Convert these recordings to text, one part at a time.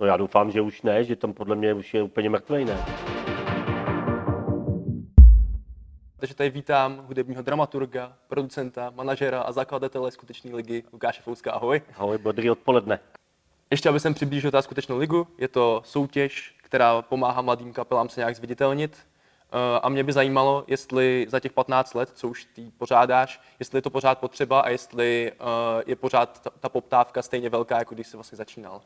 No já doufám, že už ne, že tam podle mě už je úplně mrtvej, ne? Takže tady vítám hudebního dramaturga, producenta, manažera a zakladatele skutečné ligy Lukáše Fouska. Ahoj. Ahoj, bodrý odpoledne. Ještě aby jsem přiblížil ta skutečnou ligu, je to soutěž, která pomáhá mladým kapelám se nějak zviditelnit. Eh, A mě by zajímalo, jestli za těch 15 let, co už ty pořádáš, jestli je to pořád potřeba a jestli eh, je pořád ta, ta poptávka stejně velká, jako když jsi vlastně začínal.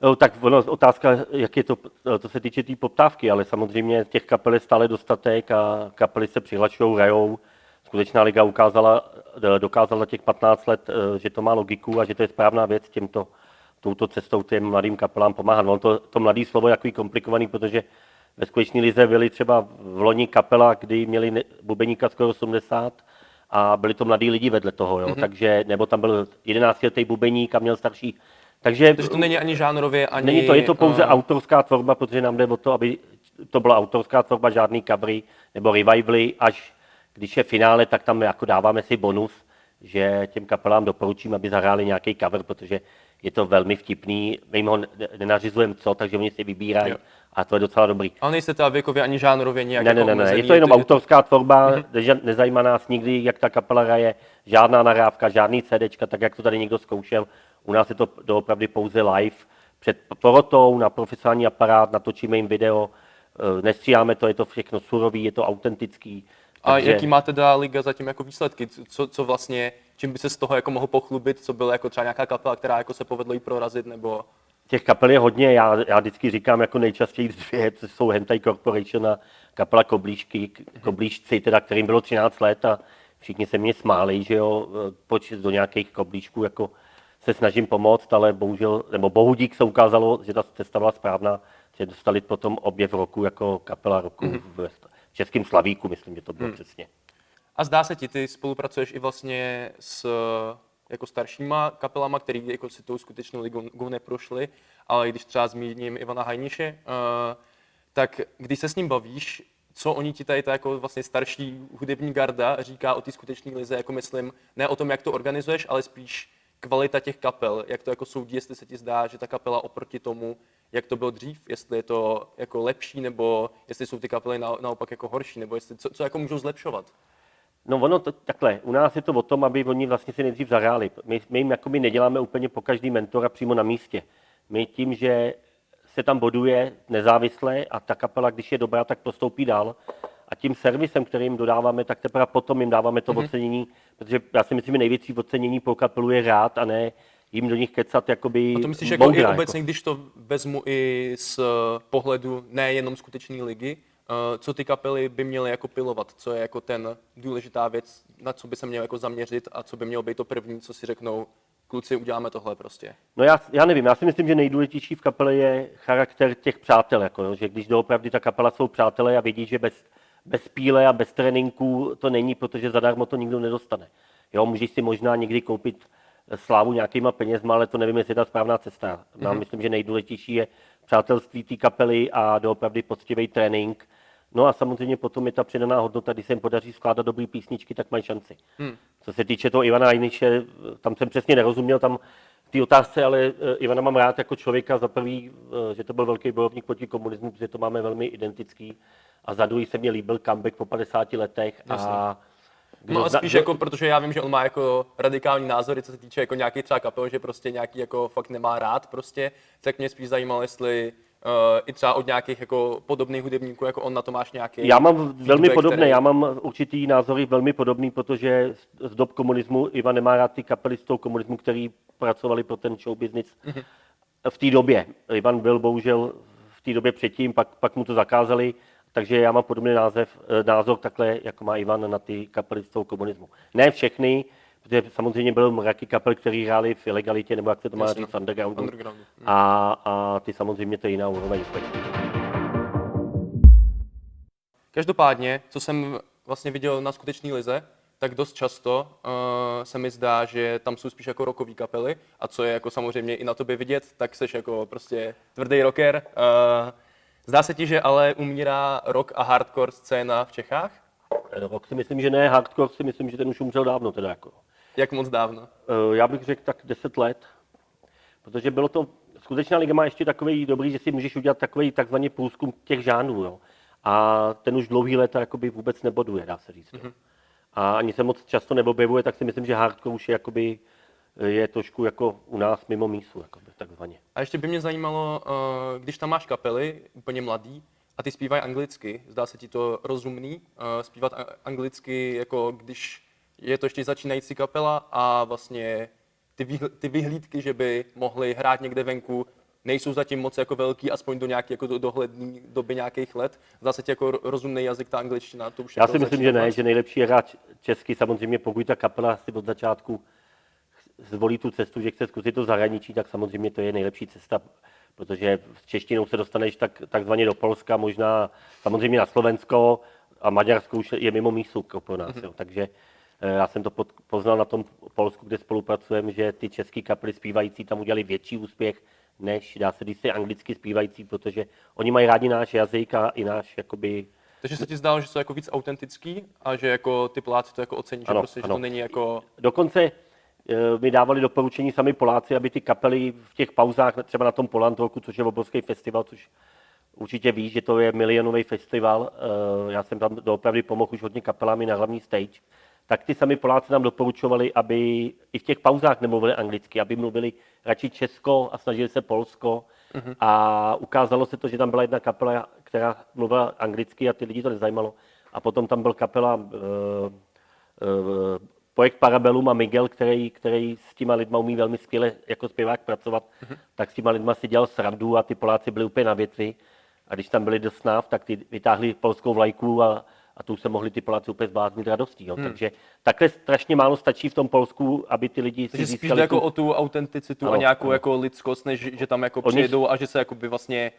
No, tak ono, otázka, jak je to, to se týče té poptávky, ale samozřejmě těch kapel je stále dostatek a kapely se přihlašují, hrajou. Skutečná liga ukázala, dokázala těch 15 let, eh, že to má logiku a že to je správná věc těmto, touto cestou těm mladým kapelám pomáhat. Ono to, to mladý slovo je takový komplikovaný, protože ve skutečné lize byly třeba v loni kapela, kdy měli bubeníka skoro 80 a byli to mladí lidi vedle toho, jo? Mm-hmm. takže, nebo tam byl 11 letý bubeník a měl starší. Takže, Takže to není ani žánrově, ani... Není to, je to pouze eh, autorská tvorba, protože nám jde o to, aby to byla autorská tvorba, žádný covery nebo revivaly, až když je finále, tak tam jako dáváme si bonus, že těm kapelám doporučím, aby zahráli nějaký cover, protože je to velmi vtipný, my jim ho ne- nenařizujeme co, takže oni si vybírají Jo. a to je docela dobrý. Ale nejste teda věkově ani žánrově nějak Ne, ne, jako ne, ne, omezený, je to jenom to- autorská tvorba, mm-hmm. nezajímá nás nikdy, jak ta kapela hraje, žádná nahrávka, žádný CDčka, tak jak to tady někdo zkoušel. U nás je to doopravdy pouze live, před porotou, na profesionální aparát, natočíme jim video, eh, nestříháme to, je to všechno surový, je to autentický. A takže- jaký má teda liga zatím jako výsledky? Co, co vlastně, čím by se z toho jako mohl pochlubit? Co byla jako třeba nějaká kapela, která jako se povedlo jí prorazit, nebo... Těch kapel je hodně, já, já vždycky říkám jako nejčastěji dvě, to jsou Hentai Corporation a kapela Koblížky, Koblížci, teda, kterým bylo 13 let a všichni se mě smáli, že jo, počet do nějakých koblížků jako se snažím pomoct, ale bohužel, nebo bohudík se ukázalo, že ta cesta byla správná, že dostali potom objev roku jako kapela roku mm-hmm. v, Českém Slavíku, myslím, že to bylo mm. přesně. A zdá se ti, ty spolupracuješ i vlastně s jako staršíma kapelama, který jako si tou skutečnou ligou neprošli, ale když třeba zmíním Ivana Hajniše, eh, tak když se s ním bavíš, co oni ti tady ta jako vlastně starší hudební garda říká o té skutečné lize, jako myslím, ne o tom, jak to organizuješ, ale spíš kvalita těch kapel, jak to jako soudí, jestli se ti zdá, že ta kapela oproti tomu, jak to bylo dřív, jestli je to jako lepší, nebo jestli jsou ty kapely na, naopak jako horší, nebo jestli, co, co jako můžou zlepšovat. No ono to, takhle, u nás je to o tom, aby oni vlastně si nejdřív zahráli. My, my jim jakoby neděláme úplně po každý mentora přímo na místě. My tím, že se tam boduje nezávisle a ta kapela, když je dobrá, tak postoupí dál. A tím servisem, který jim dodáváme, tak teprve potom jim dáváme to mm-hmm. ocenění, protože já si myslím, že největší ocenění pro kapelu je rád a ne jim do nich kecat jakoby A to myslíš jako i moudra, obecně, když to vezmu i z eh, pohledu nejenom skutečné ligy, eh, co ty kapely by měly jako pilovat, co je jako ten důležitá věc, na co by se měl jako zaměřit a co by mělo být to první, co si řeknou, kluci, uděláme tohle prostě. No já, já nevím, já si myslím, že nejdůležitější v kapele je charakter těch přátel, jako, jo, že když doopravdy ta kapela jsou přátelé a vědí, že bez, bez píle a bez tréninku to není, protože zadarmo to nikdo nedostane. Jo, můžeš si možná někdy koupit slávu nějakýma penězma, ale to nevím, jestli je ta správná cesta. Já Mhm. myslím, že nejdůležitější je přátelství té kapely a doopravdy poctivý trénink. No a samozřejmě potom je ta přidaná hodnota, když se jim podaří skládat dobré písničky, tak mají šanci. Hmm. Co se týče toho Ivana Ajniše, tam jsem přesně nerozuměl, tam té otázce, ale eh, Ivana mám rád jako člověka za prvý, eh, že to byl velký bojovník proti komunismu, protože to máme velmi identický. A za druhý se mě líbil comeback po 50 letech. A No a spíš jako, protože já vím, že on má jako radikální názory, co se týče jako nějaký třeba kapel, že prostě nějaký jako fakt nemá rád prostě, tak mě spíš zajímalo, jestli uh, i třeba od nějakých jako podobných hudebníků, jako on na to máš nějaký Já mám velmi podobné, který- já mám určitý názory velmi podobný, protože z- z dob komunismu Ivan nemá rád ty kapely z toho komunismu, který pracovali pro ten show business Mhm. v té době. Ivan byl bohužel v té době předtím, pak, pak mu to zakázali, takže já mám podobný název, eh, názor takhle, jako má Ivan na ty kapely z toho komunismu. Ne všechny, protože samozřejmě byl mraky kapel, který hráli v ilegalitě, nebo jak se to má říct, v undergroundu. Undergroundu. A, a ty samozřejmě to je jiná úroveň úplně. Každopádně, co jsem vlastně viděl na skutečné lize, tak dost často uh, se mi zdá, že tam jsou spíš jako rockové kapely a co je jako samozřejmě i na tobě vidět, tak jsi jako prostě tvrdý rocker. Uh, zdá se ti, že ale umírá rock a hardcore scéna v Čechách? Rock si myslím, že ne, hardcore si myslím, že ten už umřel dávno teda jako. Jak moc dávno? Eh, Já bych řekl tak 10 let, protože bylo to, skutečná liga má ještě takový dobrý, že si můžeš udělat takový takzvaný průzkum těch žánrů. Jo. A ten už dlouhý léta jakoby vůbec neboduje, dá se říct. Mm-hmm. A ani se moc často neobjevuje, tak si myslím, že hardcore už je, jakoby, je trošku jako u nás mimo mísu, jakoby, takzvaně. A ještě by mě zajímalo, eh, když tam máš kapely, úplně mladý, a ty zpívají anglicky, zdá se ti to rozumný, eh, zpívat anglicky, jako když je to ještě začínající kapela a vlastně ty, výhl- ty vyhlídky, že by mohli hrát někde venku, nejsou zatím moc jako velký, aspoň do nějaké jako do dohledné doby nějakých let. Zase jako rozumný jazyk, ta angličtina, to už Já jako si myslím, že ne, že nejlepší je hrát česky, samozřejmě pokud ta kapela si od začátku zvolí tu cestu, že chce zkusit to zahraničí, tak samozřejmě to je nejlepší cesta, protože s češtinou se dostaneš tak, takzvaně do Polska, možná samozřejmě na Slovensko a Maďarsko už je mimo mísu pro nás. Mm-hmm. Jo. Takže já jsem to poznal na tom Polsku, kde spolupracujeme, že ty české kapely zpívající tam udělali větší úspěch, než dá se říct anglicky zpívající, protože oni mají rádi náš jazyk a i náš jakoby, takže se ti zdálo, že jsou jako víc autentický a že jako ty Poláci to jako ocení, ano, že, prostě, ano. že to není jako... Dokonce eh, mi dávali doporučení sami Poláci, aby ty kapely v těch pauzách, třeba na tom Polantroku, což je obrovský festival, což určitě víš, že to je milionový festival. Eh, já jsem tam doopravdy pomohl už hodně kapelami na hlavní stage tak ty sami Poláci nám doporučovali, aby i v těch pauzách nemluvili anglicky, aby mluvili radši Česko a snažili se Polsko. Uh-huh. A ukázalo se to, že tam byla jedna kapela, která mluvila anglicky a ty lidi to nezajímalo. A potom tam byl kapela uh, uh, projekt Parabellum a Miguel, který, který s těma lidma umí velmi skvěle jako zpěvák pracovat, uh-huh. tak s těma lidma si dělal srandu a ty Poláci byli úplně na věci. A když tam byli do snáv, tak ty vytáhli polskou vlajku a, a tu se mohli ty Poláci úplně zbláznit radostí. Jo. Hmm. Takže takhle strašně málo stačí v tom Polsku, aby ty lidi Takže si spíš tu... jako o tu autenticitu ano, a nějakou ano. jako lidskost, než že tam jako Oni... přijedou a že se jako by vlastně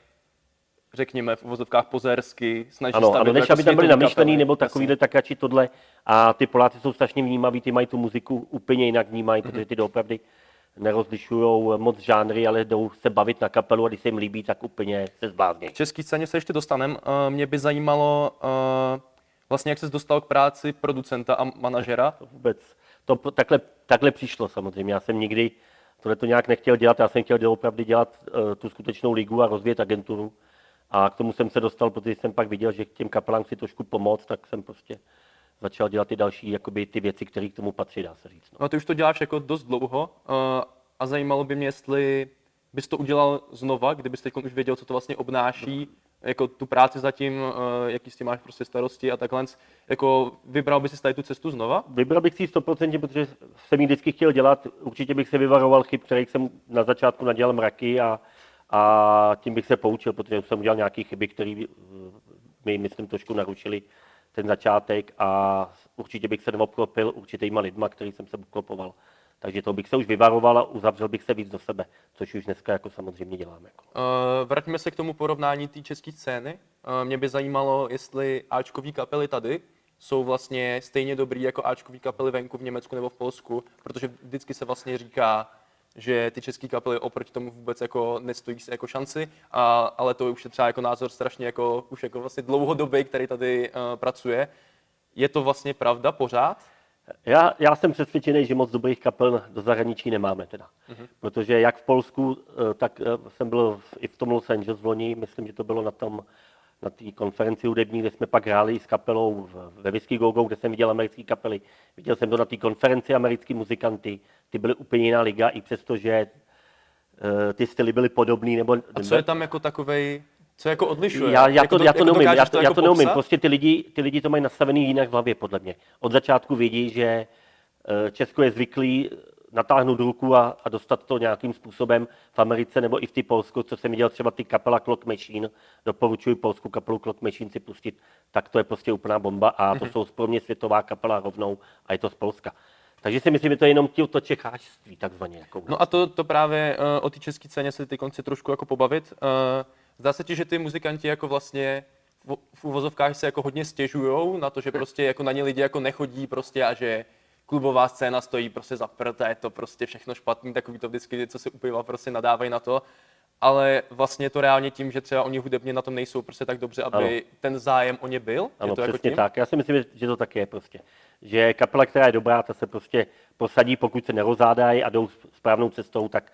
řekněme v uvozovkách pozersky, snaží ano, ano, než jako aby tam byli namyšlený nebo takovýhle, tak radši tohle. A ty Poláci jsou strašně vnímaví, ty mají tu muziku úplně jinak vnímají, mm-hmm. protože ty doopravdy nerozlišují moc žánry, ale jdou se bavit na kapelu a když se jim líbí, tak úplně se zblázní. V české scéně se ještě dostanem. Uh, mě by zajímalo, uh, vlastně jak jsi dostal k práci producenta a manažera? To vůbec. To takhle, takhle přišlo samozřejmě. Já jsem nikdy tohle to nějak nechtěl dělat. Já jsem chtěl opravdu dělat uh, tu skutečnou ligu a rozvíjet agenturu. A k tomu jsem se dostal, protože jsem pak viděl, že k těm kapelám si trošku pomoct, tak jsem prostě začal dělat ty další jakoby, ty věci, které k tomu patří, dá se říct. No. no a ty už to děláš jako dost dlouho uh, a zajímalo by mě, jestli bys to udělal znova, kdybyste teď už věděl, co to vlastně obnáší, jako tu práci zatím, eh, jaký s tím máš prostě starosti a takhle, jako vybral bys si tady tu cestu znova? Vybral bych si 100%, protože jsem ji vždycky chtěl dělat. Určitě bych se vyvaroval chyb, kterých jsem na začátku nadělal mraky a, a tím bych se poučil, protože jsem udělal nějaké chyby, které eh, mi, myslím, trošku narušili ten začátek a určitě bych se neobklopil určitýma lidma, který jsem se obklopoval. Takže to bych se už vyvaroval a uzavřel bych se víc do sebe, což už dneska jako samozřejmě děláme. Uh, vraťme se k tomu porovnání té české scény. Uh, mě by zajímalo, jestli Ačkový kapely tady jsou vlastně stejně dobrý jako Ačkový kapely venku v Německu nebo v Polsku, protože vždycky se vlastně říká, že ty české kapely oproti tomu vůbec jako nestojí se jako šanci, a, ale to už je třeba jako názor strašně jako, už jako vlastně dlouhodobý, který tady uh, pracuje. Je to vlastně pravda pořád? Já, já jsem přesvědčený, že moc dobrých kapel do zahraničí nemáme teda. Mm-hmm. Protože jak v Polsku, eh, tak eh, jsem byl i v tom Los Angeles v loni, myslím, že to bylo na tom na té konferenci hudební, kde jsme pak hráli s kapelou ve Whisky Go Go, kde jsem viděl americké kapely. Viděl jsem to na té konferenci americké muzikanty, ty byly úplně jiná liga, i přesto, že uh, ty styly byly podobný. Nebo, A co je tam jako takovej co jako odlišuje? Já, já, jako to, já to neumím, já to, to, já to neumím. Prostě ty lidi, ty lidi to mají nastavený jinak v hlavě, podle mě. Od začátku vědí, že eh, Česko je zvyklý natáhnout ruku a, a dostat to nějakým způsobem v Americe nebo i v ty Polsku, co jsem viděl třeba ty kapela Clock Machine, doporučuji polskou kapelu Clock Machine si pustit, tak to je prostě úplná bomba a to mm-hmm. jsou pro mě světová kapela rovnou a je to z Polska. Takže si myslím, že to je jenom to čechářství takzvaně. Jako no a to, to právě uh, o té české ceně se ty konci trošku jako pobavit. Uh, Zdá se ti, že ty muzikanti jako vlastně v, uvozovkách se jako hodně stěžujou na to, že prostě jako na ně lidi jako nechodí prostě a že klubová scéna stojí prostě za prd je to prostě všechno špatný, takový to vždycky, co si upiva, prostě nadávají na to. Ale vlastně je to reálně tím, že třeba oni hudebně na tom nejsou prostě tak dobře, aby ano. ten zájem o ně byl? Ano, je to jako přesně jako tak. Já si myslím, že to tak je prostě. Že kapela, která je dobrá, ta se prostě posadí, pokud se nerozádají a jdou správnou cestou, tak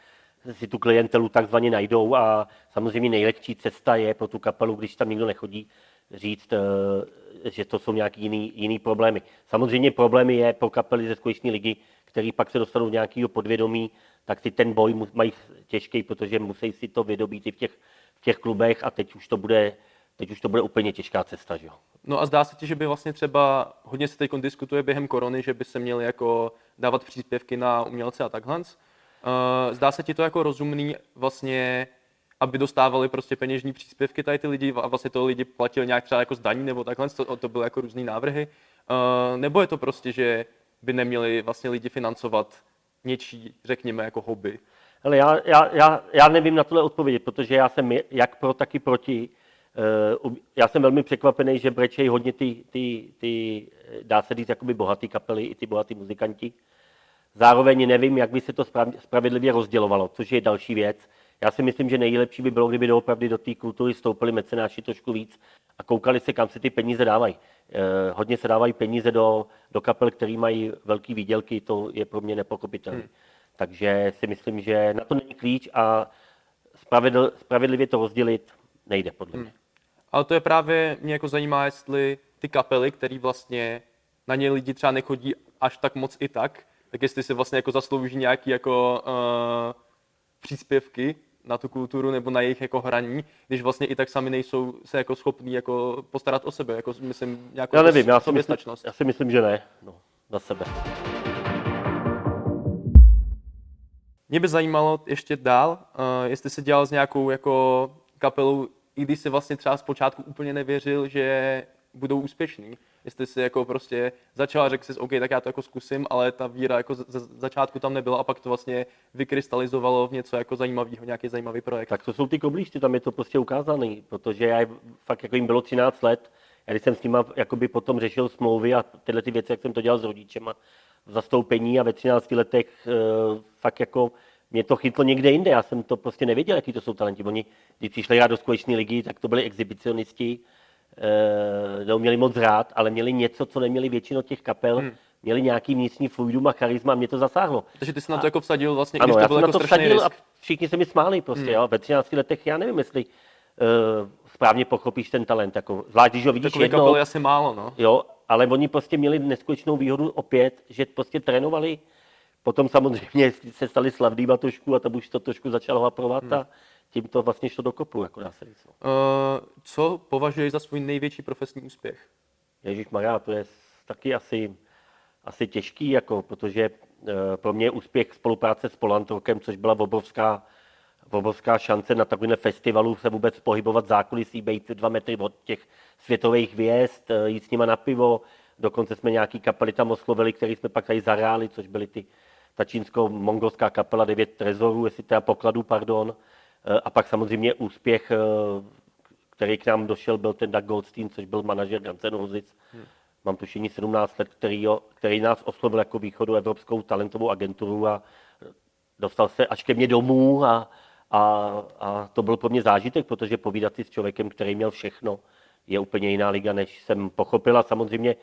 si tu klientelu takzvaně najdou a samozřejmě nejlehčí cesta je pro tu kapelu, když tam nikdo nechodí, říct, eh, že to jsou nějaký jiný, jiný problémy. Samozřejmě problémy je pro kapely ze skuteční ligy, který pak se dostanou do nějakého podvědomí, tak si ten boj mají těžký, protože musí si to vydobít i v těch, v těch klubech a teď už to bude, teď už to bude úplně těžká cesta. Že jo? No a zdá se ti, že by vlastně třeba, hodně se teď diskutuje během korony, že by se měly jako dávat příspěvky na umělce a takhle. Eh, zdá se ti to jako rozumný vlastně, aby dostávali prostě peněžní příspěvky tady ty lidi a vlastně to lidi platili nějak třeba jako zdaní nebo takhle, to, to byly jako různé návrhy. Eh, nebo je to prostě, že by neměli vlastně lidi financovat něčí, řekněme, jako hobby? Ale já, já, já, já nevím na tohle odpovědět, protože já jsem jak pro, taky proti. Eh, já jsem velmi překvapený, že brečejí hodně ty, ty, ty, dá se říct, jakoby bohatý kapely, i ty bohatý muzikanti. Zároveň nevím, jak by se to spravedlivě rozdělovalo, což je další věc. Já si myslím, že nejlepší by bylo, kdyby doopravdy do té kultury stoupili mecenáši trošku víc a koukali se, kam se ty peníze dávají. Eh, hodně se dávají peníze do, do kapel, které mají velké výdělky, to je pro mě nepochopitelné. Hmm. Takže si myslím, že na to není klíč a spravedl, spravedlivě to rozdělit nejde, podle mě. Hmm. Ale to je právě, mě jako zajímá, jestli ty kapely, které vlastně na ně lidi třeba nechodí až tak moc i tak, tak jestli si vlastně jako zaslouží nějaký jako uh, příspěvky na tu kulturu nebo na jejich jako hraní, když vlastně i tak sami nejsou se jako schopní jako postarat o sebe, jako myslím nějakou Já nevím, já si, myslím, já si myslím, že ne, no, na sebe. Mě by zajímalo ještě dál, uh, jestli se dělal s nějakou jako kapelou, i když si vlastně třeba zpočátku úplně nevěřil, že budou úspěšní. Jestli si jako prostě začal řekl si, OK, tak já to jako zkusím, ale ta víra jako z, začátku tam nebyla a pak to vlastně vykrystalizovalo v něco jako zajímavého, nějaký zajímavý projekt. Tak to jsou ty koblíšty, tam je to prostě ukázané, protože já fakt jako jim bylo 13 let, já když jsem s nima jakoby potom řešil smlouvy a tyhle ty věci, jak jsem to dělal s a v zastoupení a ve 13 letech e, fakt jako mě to chytlo někde jinde, já jsem to prostě nevěděl, jaký to jsou talenti. Oni, když přišli hrát do skutečné ligy, tak to byli exhibicionisti, neuměli moc hrát, ale měli něco, co neměli většinou těch kapel, hmm. měli nějaký vnitřní fluidum a charisma mě to zasáhlo. Takže ty jsi na to jako vsadil vlastně, ano, když to byl jako to vsadil risk. a všichni se mi smáli prostě, hmm. jo. Ve 13 letech já nevím, jestli uh, správně pochopíš ten talent, jako, zvlášť když ho vidíš Takový jednou. Takový asi málo, no. Jo, ale oni prostě měli neskutečnou výhodu opět, že prostě trénovali, potom samozřejmě se stali slavnýma trošku a tam už to trošku začalo haprovat hmm. a tím to vlastně šlo do kopu, jako dá se říct. Uh, co považuješ za svůj největší profesní úspěch? Ježíš Maria, to je taky asi, asi těžký, jako, protože uh, pro mě je úspěch spolupráce s Polantrokem, což byla obrovská, obrovská šance na takovém festivalu se vůbec pohybovat zákulisí, být dva metry od těch světových hvězd, uh, jít s nima na pivo, dokonce jsme nějaký kapely tam oslovili, který jsme pak tady zahráli, což byly ty ta čínsko-mongolská kapela Devět trezorů, jestli teda pokladů, pardon, Eh, a pak samozřejmě úspěch, eh, který k nám došel, byl ten Doug Goldstein, což byl manažer Guns N' Roses. Hmm. Mám tušení 17 let, který, který nás oslovil jako východu evropskou talentovou agenturu a dostal se až ke mně domů a, a, a to byl pro mě zážitek, protože povídat si s člověkem, který měl všechno, je úplně jiná liga, než jsem pochopila. Samozřejmě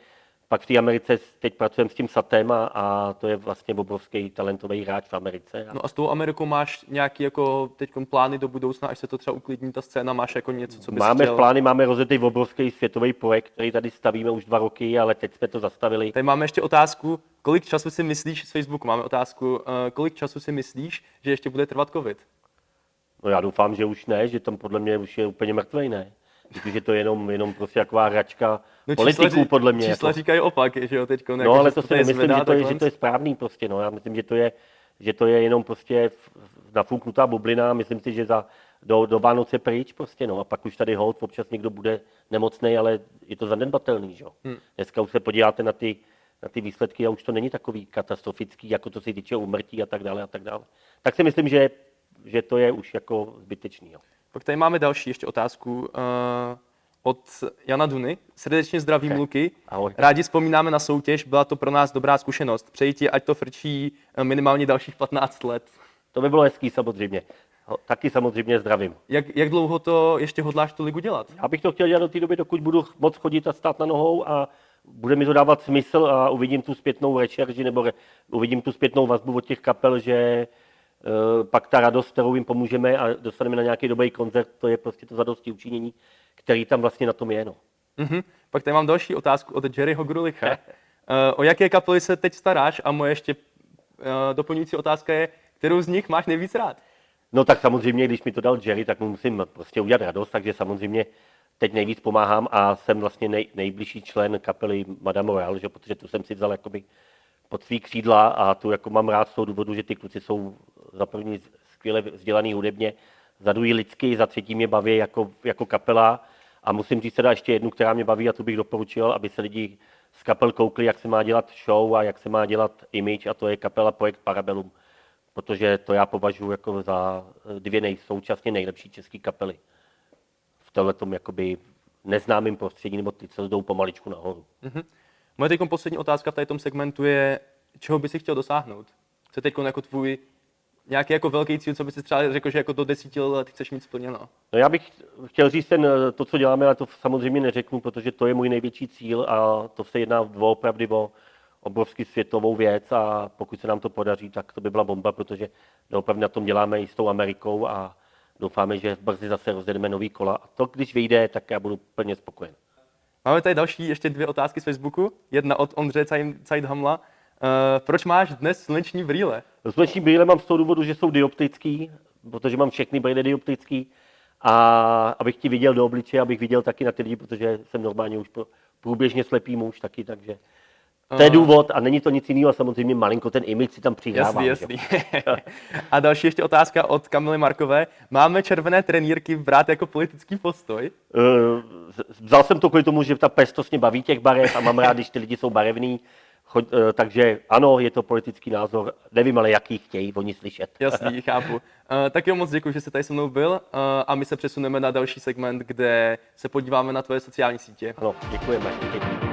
pak v té Americe teď pracujeme s tím Satem a, a to je vlastně obrovský talentový hráč v Americe. No a s tou Amerikou máš nějaký jako teď plány do budoucna, až se to třeba uklidní ta scéna, máš jako něco, co bys Máme chtěl? v plány, máme rozjetý obrovský světový projekt, který tady stavíme už dva roky, ale teď jsme to zastavili. Tady máme ještě otázku, kolik času si myslíš, z Facebooku máme otázku, eh, kolik času si myslíš, že ještě bude trvat covid? No já doufám, že už ne, že tam podle mě už je úplně mrtvej, ne? Protože to je jenom, jenom prostě taková hračka no, politiků, čísla, podle mě. Čísla jako. říkají opak, že jo, teďko. No, ale to si nemyslím, že to, je, že to je správný prostě, no. Já myslím, že to je, že to je jenom prostě nafuknutá bublina. Myslím si, že za, do, do Vánoce pryč prostě, no. A pak už tady hold, občas někdo bude nemocný, ale je to zanedbatelný, že jo. Hmm. Dneska už se podíváte na ty, na ty výsledky a už to není takový katastrofický, jako to se týče umrtí a tak dále a tak dále. Tak si myslím, že, že to je už jako zbytečný. Jo. Pak tady máme další ještě otázku uh, od Jana Duny. Srdečně zdravím, okay. Luky. Ahoj. Rádi vzpomínáme na soutěž, byla to pro nás dobrá zkušenost. Přeji ti, ať to frčí eh, minimálně dalších 15 let. To by bylo hezký samozřejmě. Taky samozřejmě zdravím. Jak, jak dlouho to ještě hodláš tu ligu dělat? Já bych to chtěl dělat do té doby, dokud budu moc chodit a stát na nohou a bude mi to dávat smysl a uvidím tu zpětnou rešerži nebo re, uvidím tu zpětnou vazbu od těch kapel, že pak ta radost, kterou jim pomůžeme a dostaneme na nějaký dobrý koncert, to je prostě to zadosti učinění, který tam vlastně na tom je. No. Mm-hmm. Pak tady mám další otázku od Jerryho Grulicha. uh, o jaké kapely se teď staráš? A moje ještě uh, doplňující otázka je, kterou z nich máš nejvíc rád? No tak samozřejmě, když mi to dal Jerry, tak mu musím prostě udělat radost, takže samozřejmě teď nejvíc pomáhám a jsem vlastně nej, nejbližší člen kapely Madame Royale, že, protože tu jsem si vzal jakoby pod svý křídla a tu jako mám rád z toho důvodu, že ty kluci jsou za první skvěle vzdělaný hudebně, za druhý lidsky, za třetí mě baví jako, jako kapela a musím říct teda ještě jednu, která mě baví a tu bych doporučil, aby se lidi z kapel koukli, jak se má dělat show a jak se má dělat image a to je kapela Projekt Parabellum, protože to já považuji jako za dvě nej, současně nejlepší české kapely v tomhle jakoby neznámým prostředí, nebo ty, co jdou pomaličku nahoru. Mm-hmm. Moje teď poslední otázka v tom segmentu je, čeho by si chtěl dosáhnout? Co teď jako tvůj nějaký jako velký cíl, co by si třeba řekl, že jako do desíti let chceš mít splněno? No já bych chtěl říct ten, to, co děláme, ale to samozřejmě neřeknu, protože to je můj největší cíl a to se jedná opravdu o obrovský světovou věc a pokud se nám to podaří, tak to by byla bomba, protože opravdu na tom děláme i s tou Amerikou a doufáme, že brzy zase rozjedeme nový kola. A to, když vyjde, tak já budu plně spokojen. Máme tady další ještě dvě otázky z Facebooku. Jedna od Ondřeje Zeidhamla. Uh, proč máš dnes sluneční brýle? Sluneční brýle mám z toho důvodu, že jsou dioptický, protože mám všechny brýle dioptický a abych ti viděl do obličeje, abych viděl taky na ty lidi, protože jsem normálně už průběžně slepý muž taky, takže to je důvod a není to nic jiného a samozřejmě malinko ten image si tam přihrává. Jasný, jasný. a další ještě otázka od Kamily Markové. Máme červené trenírky brát jako politický postoj? Uh, vzal jsem to kvůli tomu, že ta pestost mě baví těch barev a mám rád, když ty lidi jsou barevní. Choď, uh, takže ano, je to politický názor, nevím ale, jaký chtějí oni slyšet. Jasný, chápu. Uh, tak jo, moc děkuji, že jsi tady se mnou byl uh, a my se přesuneme na další segment, kde se podíváme na tvoje sociální sítě. Ano, děkujeme. Děkujeme.